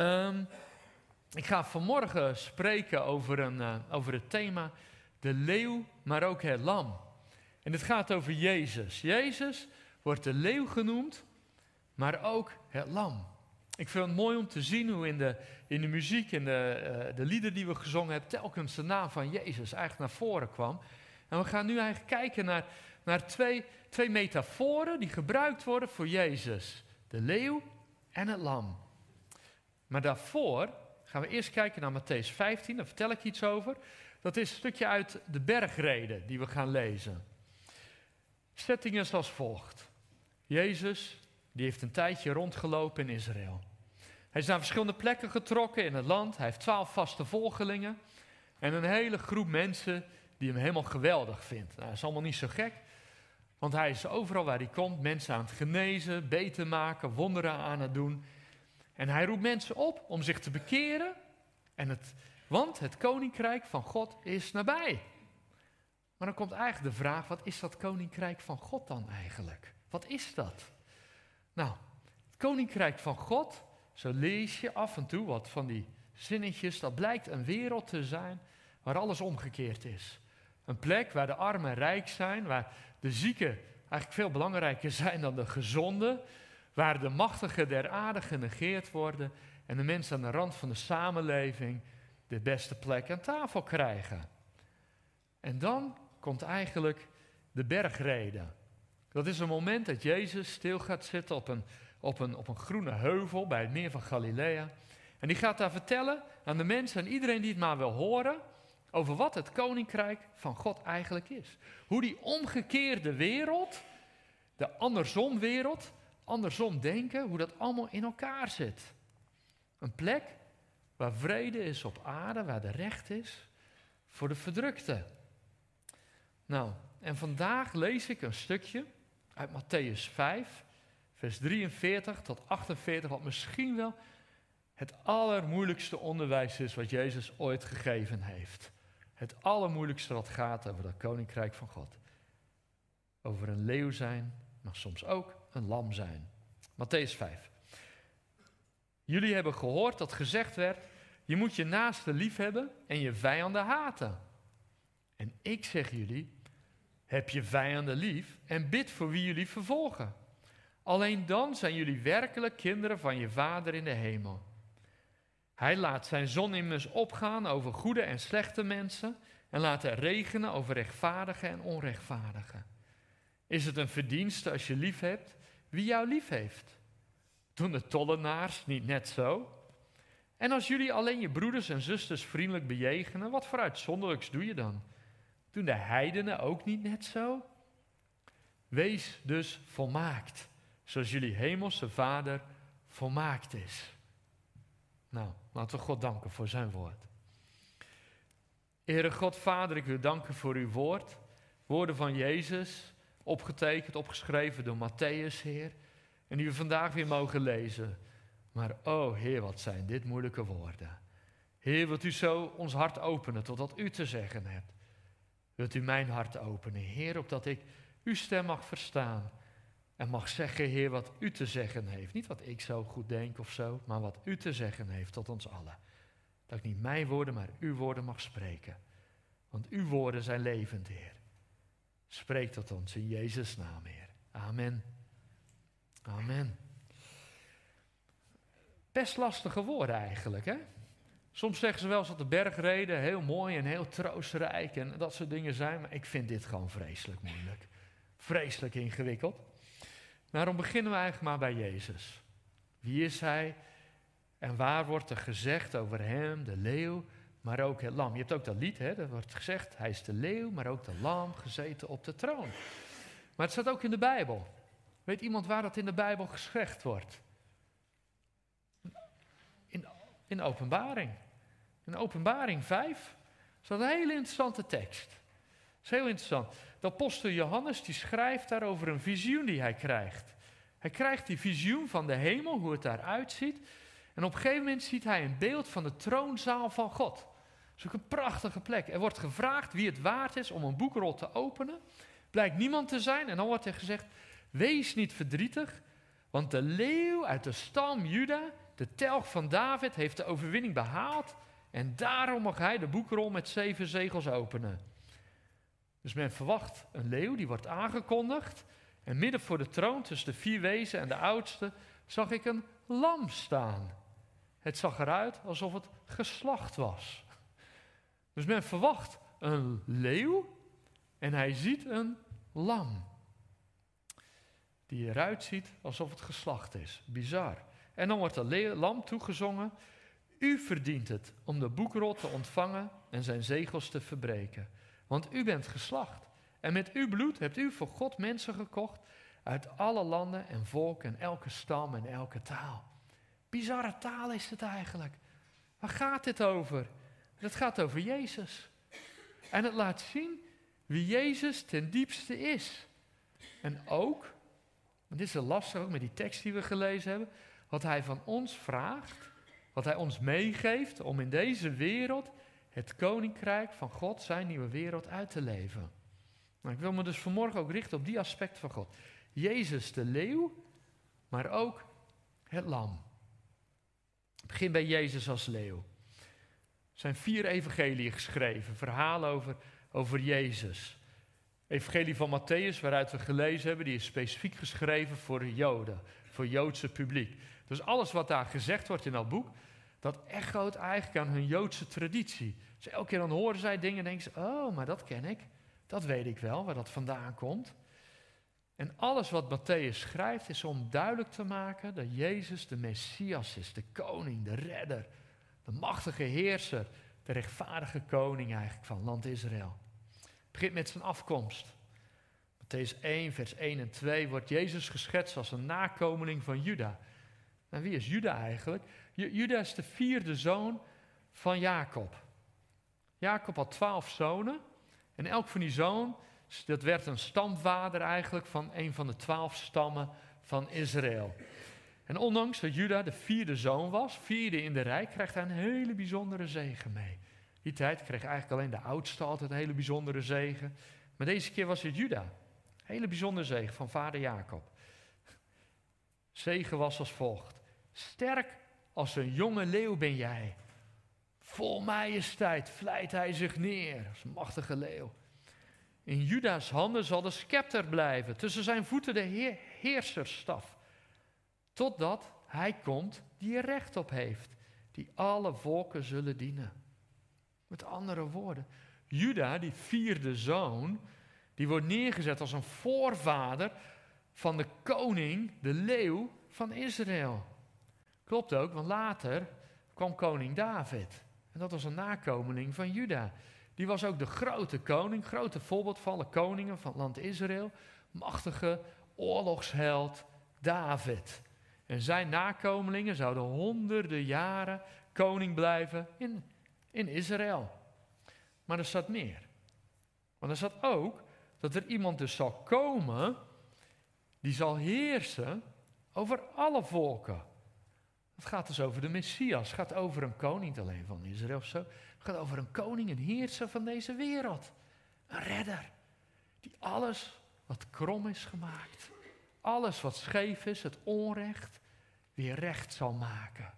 Ehm, ik ga vanmorgen spreken over, een, eh, over het thema de leeuw, maar ook het lam. En het gaat over Jezus. Jezus wordt de leeuw genoemd, maar ook het lam. Ik vind het mooi om te zien hoe in de, in de muziek en de, uh, de lieden die we gezongen hebben, telkens de naam van Jezus eigenlijk naar voren kwam. En we gaan nu eigenlijk kijken naar, naar twee, twee metaforen die gebruikt worden voor Jezus. De leeuw en het lam. Maar daarvoor gaan we eerst kijken naar Matthäus 15, daar vertel ik iets over. Dat is een stukje uit de bergreden die we gaan lezen. Setting is als volgt. Jezus, die heeft een tijdje rondgelopen in Israël. Hij is naar verschillende plekken getrokken in het land. Hij heeft twaalf vaste volgelingen. En een hele groep mensen die hem helemaal geweldig vindt. Nou, dat is allemaal niet zo gek. Want hij is overal waar hij komt mensen aan het genezen, beter maken, wonderen aan het doen. En hij roept mensen op om zich te bekeren. En het, want het koninkrijk van God is nabij. Maar dan komt eigenlijk de vraag: wat is dat koninkrijk van God dan eigenlijk? Wat is dat? Nou, het koninkrijk van God, zo lees je af en toe wat van die zinnetjes, dat blijkt een wereld te zijn waar alles omgekeerd is. Een plek waar de armen rijk zijn, waar de zieken eigenlijk veel belangrijker zijn dan de gezonden, waar de machtigen der aarde genegeerd worden en de mensen aan de rand van de samenleving de beste plek aan tafel krijgen. En dan komt eigenlijk de bergreden. Dat is een moment dat Jezus stil gaat zitten op een, op een, op een groene heuvel bij het meer van Galilea. En die gaat daar vertellen aan de mensen en iedereen die het maar wil horen over wat het koninkrijk van God eigenlijk is. Hoe die omgekeerde wereld, de andersom wereld, andersom denken, hoe dat allemaal in elkaar zit. Een plek waar vrede is op aarde, waar de recht is voor de verdrukte. Nou, en vandaag lees ik een stukje uit Matthäus 5, vers 43 tot 48, wat misschien wel het allermoeilijkste onderwijs is wat Jezus ooit gegeven heeft. Het allermoeilijkste wat gaat over het koninkrijk van God. Over een leeuw zijn, maar soms ook een lam zijn. Matthäus 5. Jullie hebben gehoord dat gezegd werd: je moet je naaste lief hebben en je vijanden haten. En ik zeg jullie: heb je vijanden lief en bid voor wie jullie vervolgen. Alleen dan zijn jullie werkelijk kinderen van je Vader in de hemel. Hij laat zijn zon immers opgaan over goede en slechte mensen en laat er regenen over rechtvaardigen en onrechtvaardigen. Is het een verdienste als je lief hebt wie jou lief heeft? Doen de tollenaars niet net zo? En als jullie alleen je broeders en zusters vriendelijk bejegenen, wat voor uitzonderlijks doe je dan? Doen de heidenen ook niet net zo? Wees dus volmaakt, zoals jullie hemelse Vader volmaakt is. Nou, laten we God danken voor zijn woord. Heere God, Vader, ik wil danken voor uw woord. Woorden van Jezus, opgetekend, opgeschreven door Matthäus, Heer. En die we vandaag weer mogen lezen. Maar oh Heer, wat zijn dit moeilijke woorden. Heer, wilt u zo ons hart openen tot wat u te zeggen hebt. Wilt u mijn hart openen, Heer, opdat ik uw stem mag verstaan. En mag zeggen, Heer, wat u te zeggen heeft. Niet wat ik zo goed denk of zo, maar wat u te zeggen heeft tot ons allen. Dat ik niet mijn woorden, maar uw woorden mag spreken. Want uw woorden zijn levend, Heer. Spreek tot ons in Jezus' naam, Heer. Amen. Amen. Best lastige woorden eigenlijk, hè? Soms zeggen ze wel eens dat de bergreden heel mooi en heel troostrijk en dat soort dingen zijn, maar ik vind dit gewoon vreselijk moeilijk. Vreselijk ingewikkeld. Daarom beginnen we eigenlijk maar bij Jezus. Wie is Hij en waar wordt er gezegd over Hem, de leeuw, maar ook het lam? Je hebt ook dat lied, hè? dat wordt gezegd, Hij is de leeuw, maar ook de lam gezeten op de troon. Maar het staat ook in de Bijbel. Weet iemand waar dat in de Bijbel gezegd wordt? In, in openbaring. In openbaring 5 staat een hele interessante tekst. Dat is heel interessant. De apostel Johannes die schrijft daar over een visioen die hij krijgt. Hij krijgt die visioen van de hemel, hoe het daaruit ziet. En op een gegeven moment ziet hij een beeld van de troonzaal van God. Is ook een prachtige plek. Er wordt gevraagd wie het waard is om een boekrol te openen. Blijkt niemand te zijn. En dan wordt er gezegd, wees niet verdrietig. Want de leeuw uit de stam Juda, De telg van David heeft de overwinning behaald en daarom mag hij de boekrol met zeven zegels openen. Dus men verwacht een leeuw, die wordt aangekondigd. En midden voor de troon, tussen de vier wezen en de oudste, zag ik een lam staan. Het zag eruit alsof het geslacht was. Dus men verwacht een leeuw en hij ziet een lam. Die eruit ziet alsof het geslacht is. Bizar. En dan wordt de lam toegezongen. U verdient het om de boekrol te ontvangen en zijn zegels te verbreken. Want u bent geslacht. En met uw bloed hebt u voor God mensen gekocht uit alle landen en volken en elke stam en elke taal. Bizarre taal is het eigenlijk. Waar gaat dit over? Het gaat over Jezus. En het laat zien wie Jezus ten diepste is. En ook, dit is lastig ook met die tekst die we gelezen hebben, wat hij van ons vraagt, wat hij ons meegeeft om in deze wereld het koninkrijk van God, zijn nieuwe wereld, uit te leven. Nou, ik wil me dus vanmorgen ook richten op die aspect van God. Jezus de leeuw, maar ook het lam. Ik begin bij Jezus als leeuw. Er zijn vier evangeliën geschreven, verhalen over, over Jezus. Evangelie van Matthäus, waaruit we gelezen hebben, die is specifiek geschreven voor Joden, voor Joodse publiek. Dus alles wat daar gezegd wordt in dat boek, dat echoot eigenlijk aan hun Joodse traditie. Dus elke keer dan horen zij dingen en denken ze, oh, maar dat ken ik. Dat weet ik wel, waar dat vandaan komt. En alles wat Matthäus schrijft is om duidelijk te maken dat Jezus de Messias is, de koning, de redder, de machtige heerser, de rechtvaardige koning eigenlijk van land Israël. Het begint met zijn afkomst. Matthäus 1, vers 1 en 2 wordt Jezus geschetst als een nakomeling van Juda. Nou, wie is Juda eigenlijk? Juda is de vierde zoon van Jacob. Jacob had twaalf zonen. En elk van die zoon, dat werd een stamvader eigenlijk van een van de twaalf stammen van Israël. En ondanks dat Juda de vierde zoon was, vierde in de rij, krijgt hij een hele bijzondere zegen mee. Die tijd kreeg eigenlijk alleen de oudste altijd een hele bijzondere zegen. Maar deze keer was het Juda. Hele bijzondere zegen van vader Jacob. Zegen was als volgt. Sterk als een jonge leeuw ben jij. Vol majesteit vlijt hij zich neer als een machtige leeuw. In Juda's handen zal de scepter blijven, tussen zijn voeten de heer, heerserstaf. Totdat hij komt die er recht op heeft, die alle volken zullen dienen. Met andere woorden, Juda, die vierde zoon, die wordt neergezet als een voorvader van de koning, de leeuw van Israël. Klopt ook, want later kwam koning David. En dat was een nakomeling van Juda. Die was ook de grote koning, grote voorbeeld van alle koningen van het land Israël. Machtige oorlogsheld David. En zijn nakomelingen zouden honderden jaren koning blijven in, in Israël. Maar er staat meer. Want er staat ook dat er iemand dus zal komen die zal heersen over alle volken. Het gaat dus over de Messias. Het gaat over een koning, niet alleen van Israël of zo. Het gaat over een koning, een heerser van deze wereld. Een redder. Die alles wat krom is gemaakt, alles wat scheef is, het onrecht, weer recht zal maken.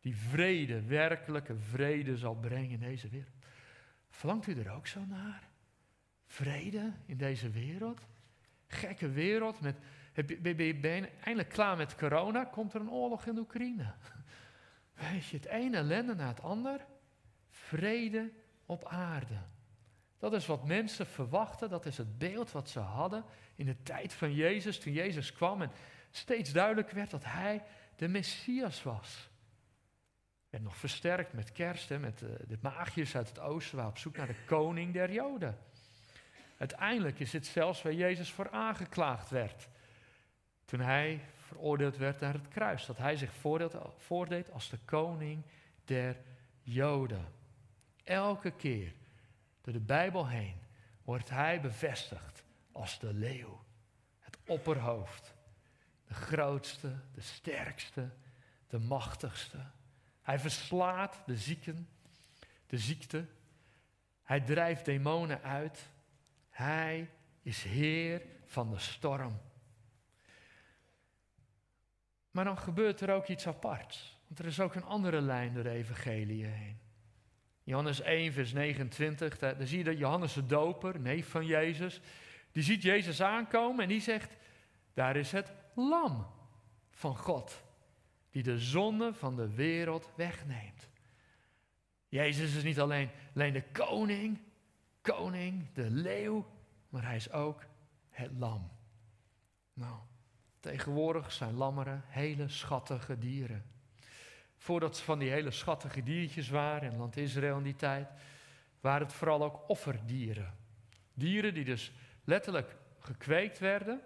Die vrede, werkelijke vrede zal brengen in deze wereld. Verlangt u er ook zo naar? Vrede in deze wereld? Gekke wereld met ben je eindelijk klaar met corona? Komt er een oorlog in Oekraïne? Weet je, het ene ellende na het ander. Vrede op aarde. Dat is wat mensen verwachten, dat is het beeld wat ze hadden in de tijd van Jezus, toen Jezus kwam en steeds duidelijk werd dat hij de Messias was. En nog versterkt met kerst, hè, met de, de maagjes uit het oosten, waar op zoek naar de koning der Joden. Uiteindelijk is het zelfs waar Jezus voor aangeklaagd werd. Toen hij veroordeeld werd naar het kruis. Dat hij zich voordeed als de koning der Joden. Elke keer door de Bijbel heen wordt hij bevestigd als de leeuw. Het opperhoofd. Grootste, de sterkste, de machtigste. Hij verslaat de zieken, de ziekte. Hij drijft demonen uit. Hij is heer van de storm. Maar dan gebeurt er ook iets aparts. Want er is ook een andere lijn door de evangelie heen. Johannes 1, vers 29, daar, zie je dat Johannes de doper, neef van Jezus, die ziet Jezus aankomen en die zegt, daar is het lam van God, die de zonde van de wereld wegneemt. Jezus is niet alleen, alleen de koning, koning, de leeuw, maar hij is ook het lam. Nou, tegenwoordig zijn lammeren hele schattige dieren. Voordat ze van die hele schattige diertjes waren in land Israël in die tijd, waren het vooral ook offerdieren. Dieren die dus letterlijk gekweekt werden,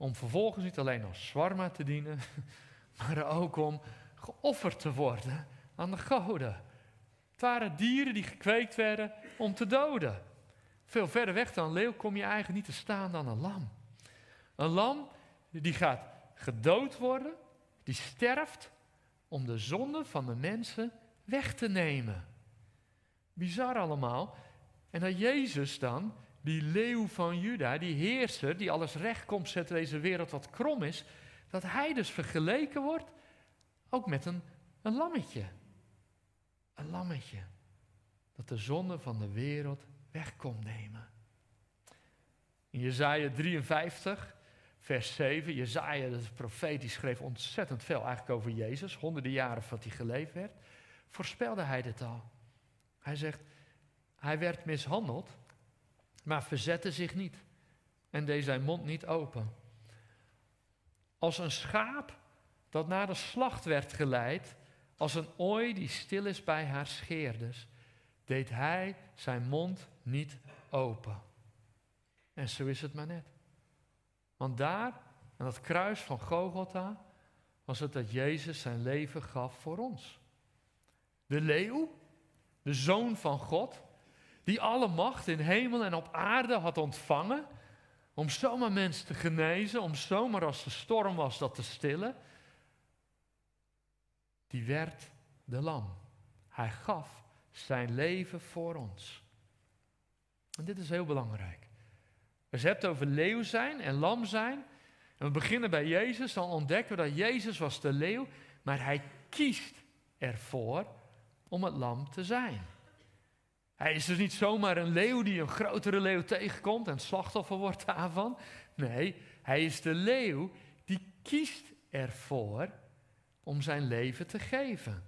om vervolgens niet alleen als zwarma te dienen, maar ook om geofferd te worden aan de goden. Het waren dieren die gekweekt werden om te doden. Veel verder weg dan een leeuw kom je eigenlijk niet te staan dan een lam. Een lam die gaat gedood worden, die sterft om de zonde van de mensen weg te nemen. Bizar allemaal. En dat Jezus dan, die leeuw van Juda, die heerser die alles recht komt zetten deze wereld wat krom is, dat hij dus vergeleken wordt ook met een, een lammetje. Een lammetje dat de zonde van de wereld weg komt nemen. In Jezaja 53, vers 7, Jezaja, de profeet, die schreef ontzettend veel eigenlijk over Jezus, honderden jaren voordat hij geleefd werd, voorspelde hij dit al. Hij zegt, hij werd mishandeld, maar verzette zich niet en deed zijn mond niet open. Als een schaap dat naar de slacht werd geleid, als een ooi die stil is bij haar scheerders, deed hij zijn mond niet open. En zo is het maar net. Want daar, aan het kruis van Gogolta, was het dat Jezus zijn leven gaf voor ons. De leeuw, de zoon van God, die alle macht in hemel en op aarde had ontvangen, om zomaar mensen te genezen, om zomaar als de storm was dat te stillen, die werd de lam. Hij gaf zijn leven voor ons. En dit is heel belangrijk. Als je hebt over leeuw zijn en lam zijn, en we beginnen bij Jezus, dan ontdekken we dat Jezus was de leeuw, maar hij kiest ervoor om het lam te zijn. Hij is dus niet zomaar een leeuw die een grotere leeuw tegenkomt en slachtoffer wordt daarvan. Nee, hij is de leeuw die kiest ervoor om zijn leven te geven.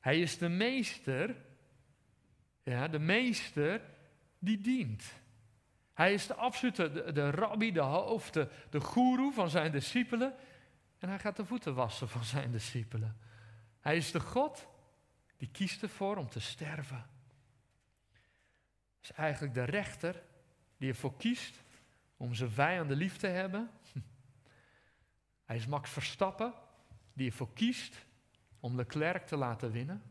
Hij is de meester, ja, de meester die dient. Hij is de absolute, de, rabbi, de hoofd, de, de goeroe van zijn discipelen. En hij gaat de voeten wassen van zijn discipelen. Hij is de God die kiest ervoor om te sterven. Is eigenlijk de rechter die ervoor kiest om zijn vijanden lief te hebben. Hij is Max Verstappen die ervoor kiest om Leclerc te laten winnen.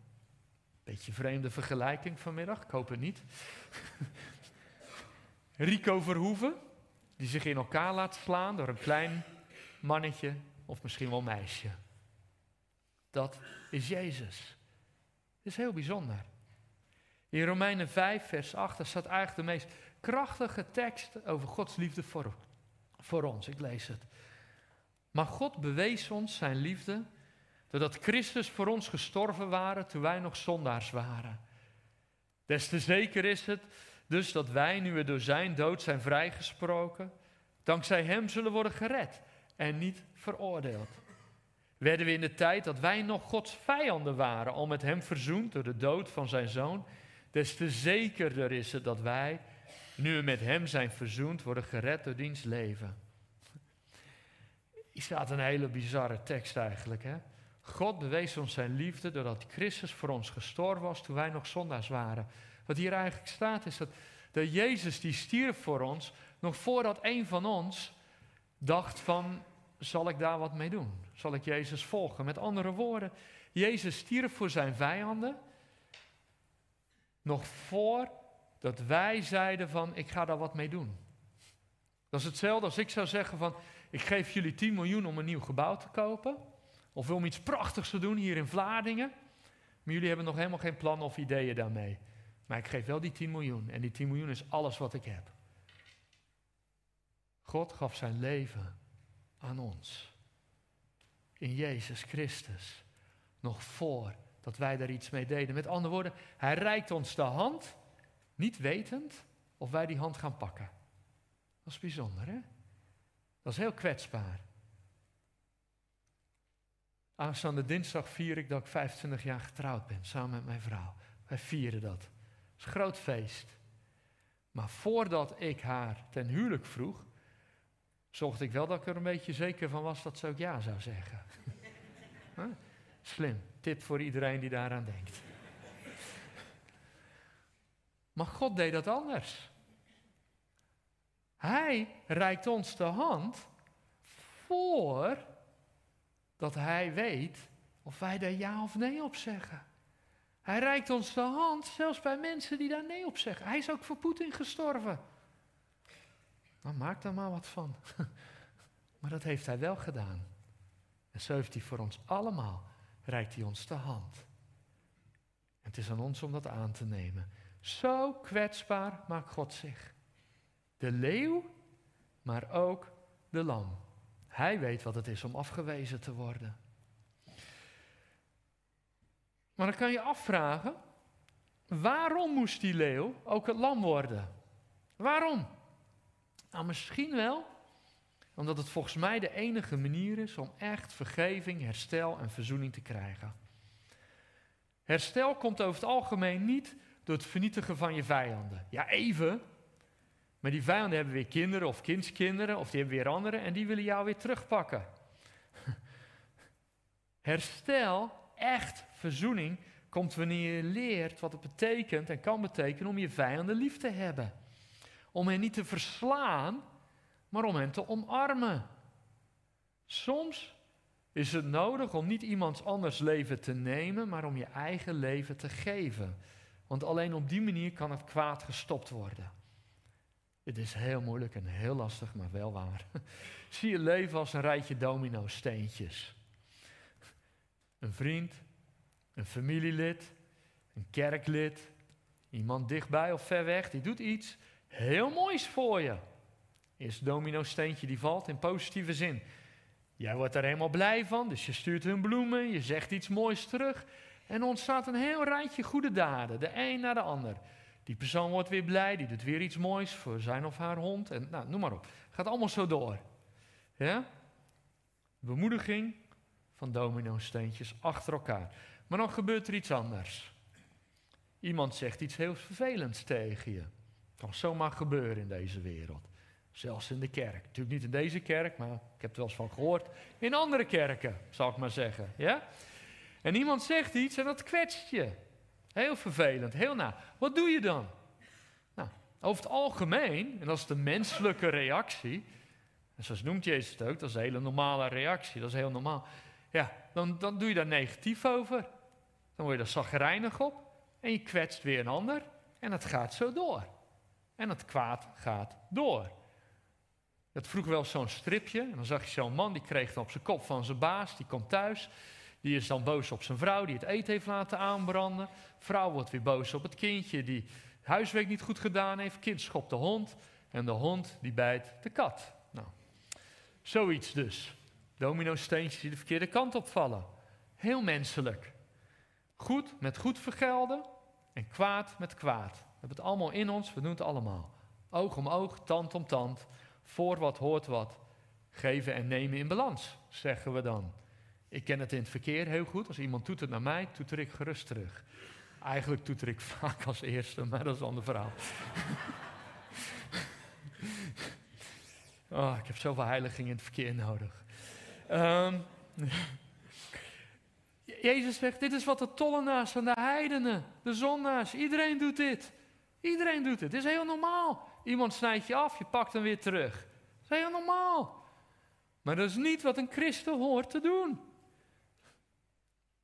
Beetje vreemde vergelijking vanmiddag, ik hoop het niet. Rico Verhoeven, die zich in elkaar laat slaan door een klein mannetje of misschien wel meisje. Dat is Jezus. Dat is heel bijzonder. In Romeinen 5, vers 8, staat eigenlijk de meest krachtige tekst over Gods liefde voor, voor ons. Ik lees het. Maar God bewees ons zijn liefde doordat Christus voor ons gestorven waren toen wij nog zondaars waren. Des te zeker is het dus dat wij, nu we door zijn dood zijn vrijgesproken, dankzij hem zullen worden gered en niet veroordeeld. Werden we in de tijd dat wij nog Gods vijanden waren, al met hem verzoend door de dood van zijn zoon, des te zekerder is het dat wij, nu we met hem zijn verzoend, worden gered door diens leven. Hier staat een hele bizarre tekst eigenlijk. Hè? God bewees ons zijn liefde doordat Christus voor ons gestorven was toen wij nog zondaars waren. Wat hier eigenlijk staat is dat, dat Jezus die stierf voor ons, nog voordat een van ons dacht van, zal ik daar wat mee doen? Zal ik Jezus volgen? Met andere woorden, Jezus stierf voor zijn vijanden, nog voordat wij zeiden van, ik ga daar wat mee doen. Dat is hetzelfde als ik zou zeggen van, ik geef jullie 10 miljoen om een nieuw gebouw te kopen. Of om iets prachtigs te doen hier in Vlaardingen. Maar jullie hebben nog helemaal geen plan of ideeën daarmee. Maar ik geef wel die 10 miljoen. En die 10 miljoen is alles wat ik heb. God gaf zijn leven aan ons. In Jezus Christus. nog voor dat wij daar iets mee deden. Met andere woorden, hij reikt ons de hand, niet wetend of wij die hand gaan pakken. Dat is bijzonder, hè? Dat is heel kwetsbaar. Aanstaande dinsdag vier ik dat ik 25 jaar getrouwd ben, samen met mijn vrouw. Wij vieren dat. Het is een groot feest. Maar voordat ik haar ten huwelijk vroeg, zocht ik wel dat ik er een beetje zeker van was dat ze ook ja zou zeggen. Slim. Tip voor iedereen die daaraan denkt. Maar God deed dat anders. Hij reikt ons de hand voor dat hij weet of wij daar ja of nee op zeggen. Hij reikt ons de hand, zelfs bij mensen die daar nee op zeggen. Hij is ook voor Poetin gestorven. Nou, maak daar maar wat van. Maar dat heeft hij wel gedaan. En zo heeft hij voor ons allemaal, reikt hij ons de hand. Het is aan ons om dat aan te nemen. Zo kwetsbaar maakt God zich. De leeuw, maar ook de lam. Hij weet wat het is om afgewezen te worden. Maar dan kan je afvragen, waarom moest die leeuw ook het lam worden? Waarom? Nou, misschien wel omdat het volgens mij de enige manier is om echt vergeving, herstel en verzoening te krijgen. Herstel komt over het algemeen niet door het vernietigen van je vijanden. Ja, even. Maar die vijanden hebben weer kinderen of kindskinderen, of die hebben weer anderen, en die willen jou weer terugpakken. Herstel, echt verzoening, komt wanneer je leert wat het betekent en kan betekenen om je vijanden lief te hebben. Om hen niet te verslaan, maar om hen te omarmen. Soms is het nodig om niet iemands anders leven te nemen, maar om je eigen leven te geven. Want alleen op die manier kan het kwaad gestopt worden. Het is heel moeilijk en heel lastig, maar wel waar. Zie je leven als een rijtje domino-steentjes. Een vriend, een familielid, een kerklid, iemand dichtbij of ver weg, die doet iets heel moois voor je. Is domino-steentje die valt in positieve zin. Jij wordt er helemaal blij van, dus je stuurt hun bloemen, je zegt iets moois terug. En ontstaat een heel rijtje goede daden, de een naar de ander. Die persoon wordt weer blij, die doet weer iets moois voor zijn of haar hond. En nou, noem maar op. Gaat allemaal zo door. Ja? Bemoediging van domino-steentjes achter elkaar. Maar dan gebeurt er iets anders. Iemand zegt iets heel vervelends tegen je. Kan zomaar gebeuren in deze wereld. Zelfs in de kerk. Natuurlijk niet in deze kerk, maar ik heb er wel eens van gehoord. In andere kerken, zal ik maar zeggen. Ja? En iemand zegt iets en dat kwetst je. Heel vervelend, heel na. Wat doe je dan? Nou, over het algemeen, en dat is de menselijke reactie. En zoals noemt Jezus het ook, dat is een hele normale reactie. Dat is heel normaal. Ja, dan, dan doe je daar negatief over. Dan word je daar zagrijnig op. En je kwetst weer een ander. En het gaat zo door. En het kwaad gaat door. Dat vroeg wel zo'n stripje. En dan zag je zo'n man, die kreeg dan op zijn kop van zijn baas. Die komt thuis. Die is dan boos op zijn vrouw, die het eten heeft laten aanbranden. Vrouw wordt weer boos op het kindje, die huiswerk niet goed gedaan heeft. Kind schopt de hond. En de hond, die bijt de kat. Nou, zoiets dus. Domino-steentjes die de verkeerde kant opvallen. Heel menselijk. Goed met goed vergelden en kwaad met kwaad. We hebben het allemaal in ons, we doen het allemaal. Oog om oog, tand om tand. Voor wat hoort wat. Geven en nemen in balans, zeggen we dan. Ik ken het in het verkeer heel goed. Als iemand doet het naar mij, toeter ik gerust terug. Eigenlijk toeter ik vaak als eerste, maar dat is een ander verhaal. oh, ik heb zoveel heiliging in het verkeer nodig. Um, Jezus zegt, dit is wat de tollenaars van de heidenen, de zondaars, iedereen doet dit. Iedereen doet het. Het is heel normaal. Iemand snijdt je af, je pakt hem weer terug. Dat is heel normaal. Maar dat is niet wat een christen hoort te doen.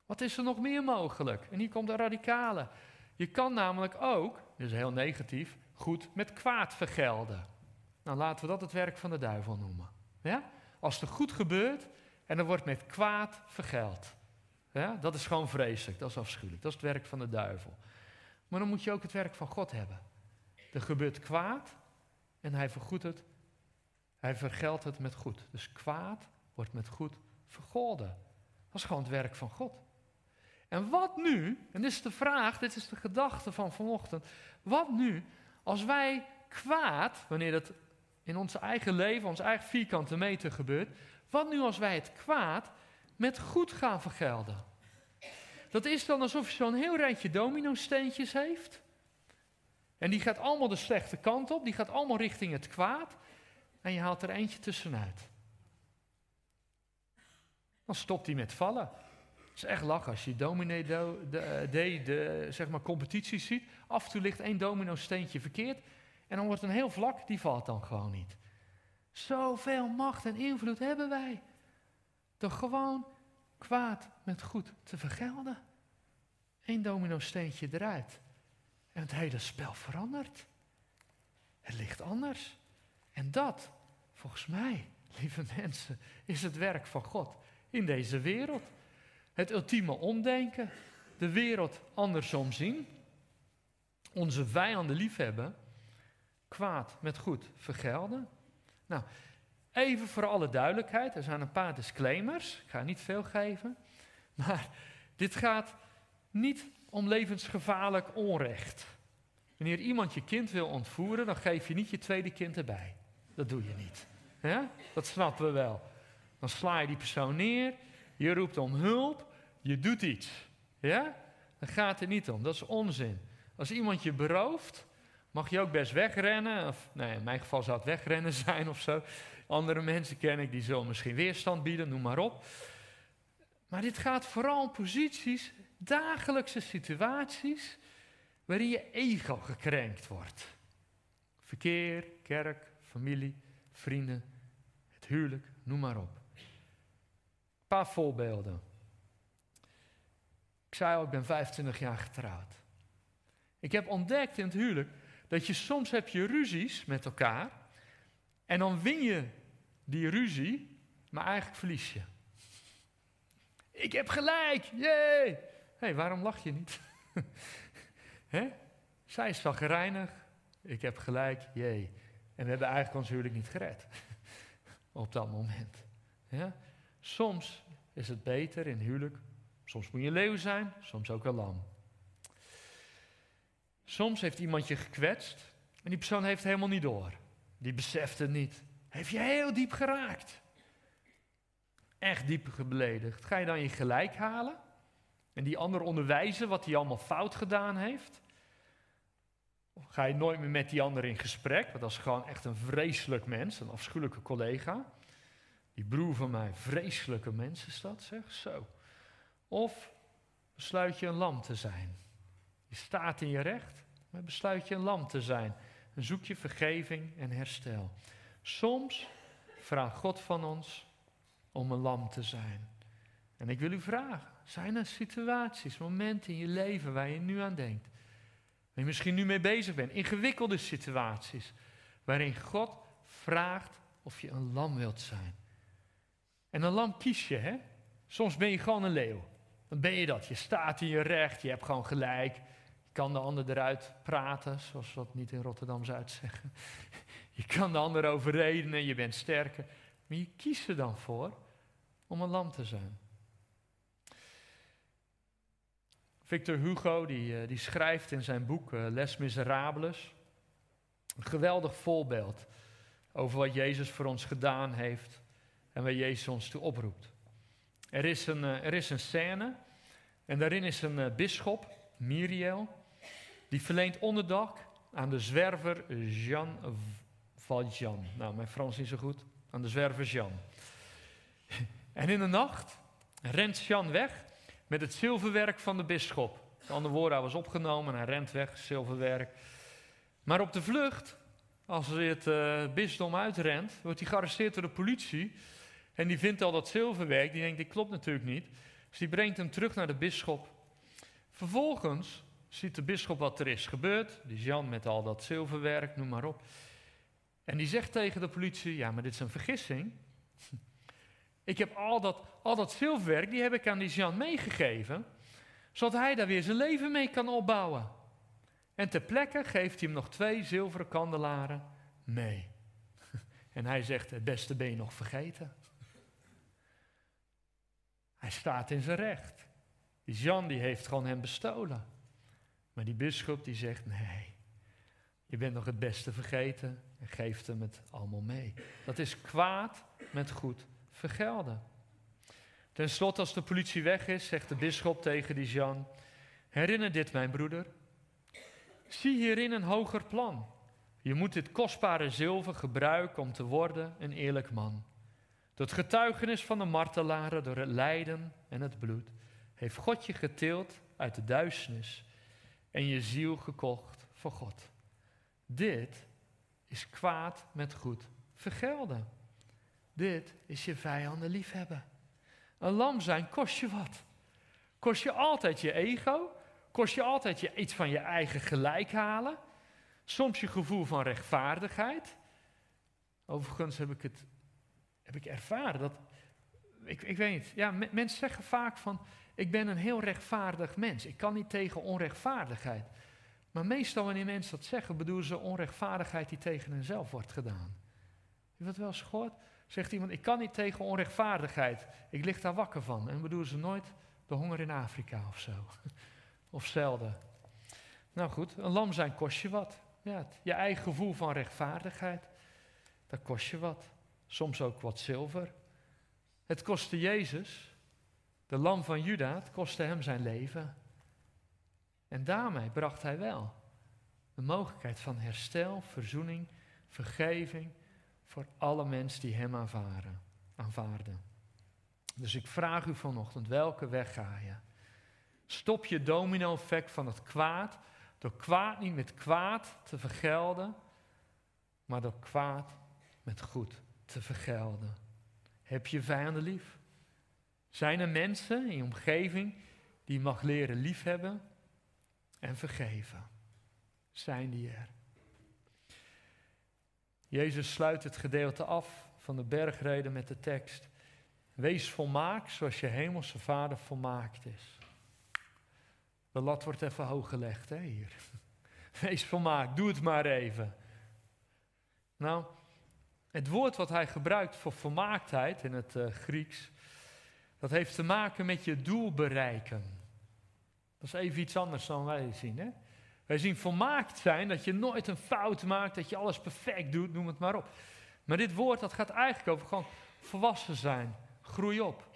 Wat is er nog meer mogelijk? En hier komt de radicale. Je kan namelijk ook, dit is heel negatief, goed met kwaad vergelden. Nou, laten we dat het werk van de duivel noemen. Ja? Als er goed gebeurt en er wordt met kwaad vergeld. Ja? Dat is gewoon vreselijk, dat is afschuwelijk. Dat is het werk van de duivel. Maar dan moet je ook het werk van God hebben. Er gebeurt kwaad en hij vergoedt het. Hij vergeldt het met goed. Dus kwaad wordt met goed vergolden. Dat is gewoon het werk van God. En wat nu, en dit is de vraag, dit is de gedachte van vanochtend, wat nu als wij kwaad, wanneer dat in ons eigen leven, ons eigen vierkante meter gebeurt, wat nu als wij het kwaad met goed gaan vergelden? Dat is dan alsof je zo'n heel rijtje domino-steentjes heeft. En die gaat allemaal de slechte kant op, die gaat allemaal richting het kwaad. En je haalt er eentje tussenuit. Dan stopt hij met vallen. Het is echt lachen als je dominee de, de, de, zeg maar competities ziet. Af en toe ligt één domino-steentje verkeerd. En dan wordt een heel vlak, die valt dan gewoon niet. Zoveel macht en invloed hebben wij. Door gewoon kwaad met goed te vergelden. Eén domino-steentje eruit. En het hele spel verandert. Het ligt anders. En dat, volgens mij, lieve mensen, is het werk van God in deze wereld. Het ultieme omdenken, de wereld andersom zien, onze vijanden liefhebben, kwaad met goed vergelden. Nou, even voor alle duidelijkheid, er zijn een paar disclaimers, ik ga niet veel geven, maar dit gaat niet om levensgevaarlijk onrecht. Wanneer iemand je kind wil ontvoeren, dan geef je niet je tweede kind erbij. Dat doe je niet. Dat snappen we wel. Dan sla je die persoon neer, je roept om hulp, je doet iets. Ja? Dan gaat het niet om, dat is onzin. Als iemand je berooft, mag je ook best wegrennen. Of, nee, in mijn geval zou het wegrennen zijn of zo. Andere mensen ken ik, die zullen misschien weerstand bieden, noem maar op. Maar dit gaat vooral om posities, dagelijkse situaties, waarin je ego gekrenkt wordt. Verkeer, kerk, familie, vrienden, het huwelijk, noem maar op. Een paar voorbeelden. Ik zei al, ik ben 25 jaar getrouwd. Ik heb ontdekt in het huwelijk dat je soms heb je ruzies met elkaar en dan win je die ruzie, maar eigenlijk verlies je. Ik heb gelijk, jee! Hey, waarom lach je niet? Hè? Zij is wel ik heb gelijk, jee. En we hebben eigenlijk ons huwelijk niet gered. Op dat moment. Ja? Soms is het beter in huwelijk. Soms moet je leeuw zijn, soms ook een lam. Soms heeft iemand je gekwetst en die persoon heeft helemaal niet door. Die beseft het niet. Heeft je heel diep geraakt. Echt diep beledigd. Ga je dan je gelijk halen en die ander onderwijzen wat hij allemaal fout gedaan heeft? Of ga je nooit meer met die ander in gesprek, want dat is gewoon echt een vreselijk mens, een afschuwelijke collega. Die broer van mij, vreselijke mens is dat, zeg, zo. Of besluit je een lam te zijn. Je staat in je recht, maar besluit je een lam te zijn. En zoek je vergeving en herstel. Soms vraagt God van ons om een lam te zijn. En ik wil u vragen, zijn er situaties, momenten in je leven waar je nu aan denkt? Waar je misschien nu mee bezig bent, ingewikkelde situaties, waarin God vraagt of je een lam wilt zijn. En een lam kies je, hè? Soms ben je gewoon een leeuw. Dan ben je dat. Je staat in je recht, je hebt gewoon gelijk. Je kan de ander eruit praten, zoals we dat niet in Rotterdam-Zuid zeggen. Je kan de ander overreden je bent sterker. Maar je kiest er dan voor om een lam te zijn. Victor Hugo die, eh, die schrijft in zijn boek uh, Les Miserables een geweldig voorbeeld over wat Jezus voor ons gedaan heeft en waar Jezus ons toe oproept. Er is een, eh, er is een scène en daarin is een bisschop, Miriel, die verleent onderdak aan de zwerver Jean Valjean. Nou, mijn Frans is niet zo goed. Aan de zwerver Jean. En in de nacht rent Jean weg met het zilverwerk van de bisschop. De andere woorden, hij was opgenomen en hij rent weg, zilverwerk. Maar op de vlucht, als hij het uh, bisdom uitrent, wordt hij gearresteerd door de politie. En die vindt al dat zilverwerk, die denkt, dit klopt natuurlijk niet. Dus die brengt hem terug naar de bisschop. Vervolgens ziet de bisschop wat er is gebeurd. Die Jan met al dat zilverwerk, noem maar op. En die zegt tegen de politie, ja, maar dit is een vergissing. Ik heb al dat, al dat zilverwerk, die heb ik aan die Jan meegegeven, zodat hij daar weer zijn leven mee kan opbouwen. En ter plekke geeft hij hem nog twee zilveren kandelaren mee. En hij zegt, het beste ben je nog vergeten. Hij staat in zijn recht. Die Jan die heeft gewoon hem bestolen. Maar die bisschop die zegt, nee, je bent nog het beste vergeten en geeft hem het allemaal mee. Dat is kwaad met goed vergelden. Ten slotte, als de politie weg is, zegt de bisschop tegen die Jan: Herinner dit, mijn broeder. Zie hierin een hoger plan. Je moet dit kostbare zilver gebruiken om te worden een eerlijk man. Het getuigenis van de martelaren, door het lijden en het bloed, heeft God je getild uit de duisternis en je ziel gekocht voor God. Dit is kwaad met goed vergelden. Dit is je vijanden liefhebben. Een lam zijn kost je wat. Kost je altijd je ego. Kost je altijd je, iets van je eigen gelijk halen. Soms je gevoel van rechtvaardigheid. Overigens heb ik het heb ik ervaren dat. Ik, ik weet niet. Ja, mensen zeggen vaak van. Ik ben een heel rechtvaardig mens. Ik kan niet tegen onrechtvaardigheid. Maar meestal wanneer mensen dat zeggen, bedoelen ze onrechtvaardigheid die tegen henzelf wordt gedaan. Je dat wel eens gehoord? Zegt iemand, ik kan niet tegen onrechtvaardigheid. Ik lig daar wakker van. En bedoelen ze nooit de honger in Afrika of zo. Of zelden. Nou goed, een lam zijn kost je wat. Ja, je eigen gevoel van rechtvaardigheid, dat kost je wat. Soms ook wat zilver. Het kostte Jezus, de lam van Juda, het kostte hem zijn leven. En daarmee bracht hij wel de mogelijkheid van herstel, verzoening, vergeving voor alle mensen die hem aanvaarden, aanvaarden. Dus ik vraag u vanochtend, welke weg ga je? Stop je domino-effect van het kwaad door kwaad niet met kwaad te vergelden, maar door kwaad met goed te vergelden. Heb je vijanden lief? Zijn er mensen in je omgeving die je mag leren liefhebben en vergeven? Zijn die er? Jezus sluit het gedeelte af van de bergreden met de tekst. Wees volmaakt zoals je hemelse vader volmaakt is. De lat wordt even hoog gelegd hè, hier. Wees volmaakt, doe het maar even. Nou, het woord wat hij gebruikt voor volmaaktheid in het uh, Grieks, dat heeft te maken met je doel bereiken. Dat is even iets anders dan wij zien. Hè? Wij zien volmaakt zijn, dat je nooit een fout maakt, dat je alles perfect doet, noem het maar op. Maar dit woord dat gaat eigenlijk over gewoon volwassen zijn. Groei op.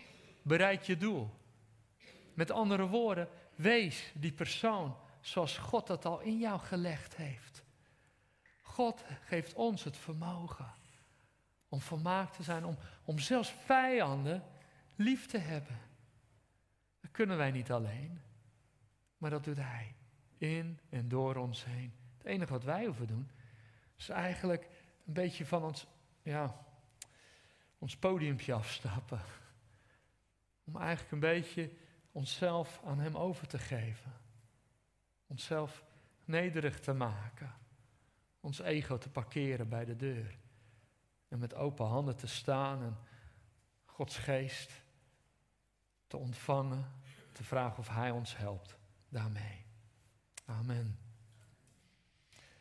Bereik je doel. Met andere woorden, wees die persoon zoals God dat al in jou gelegd heeft. God geeft ons het vermogen om volmaakt te zijn, om, om zelfs vijanden lief te hebben. Dat kunnen wij niet alleen, maar dat doet Hij in en door ons heen. Het enige wat wij hoeven doen, is eigenlijk een beetje van ons, ja, ons podiumpje afstappen. Om eigenlijk een beetje onszelf aan Hem over te geven. Onszelf nederig te maken. Ons ego te parkeren bij de deur. En met open handen te staan en Gods geest te ontvangen. Te vragen of Hij ons helpt daarmee. Amen.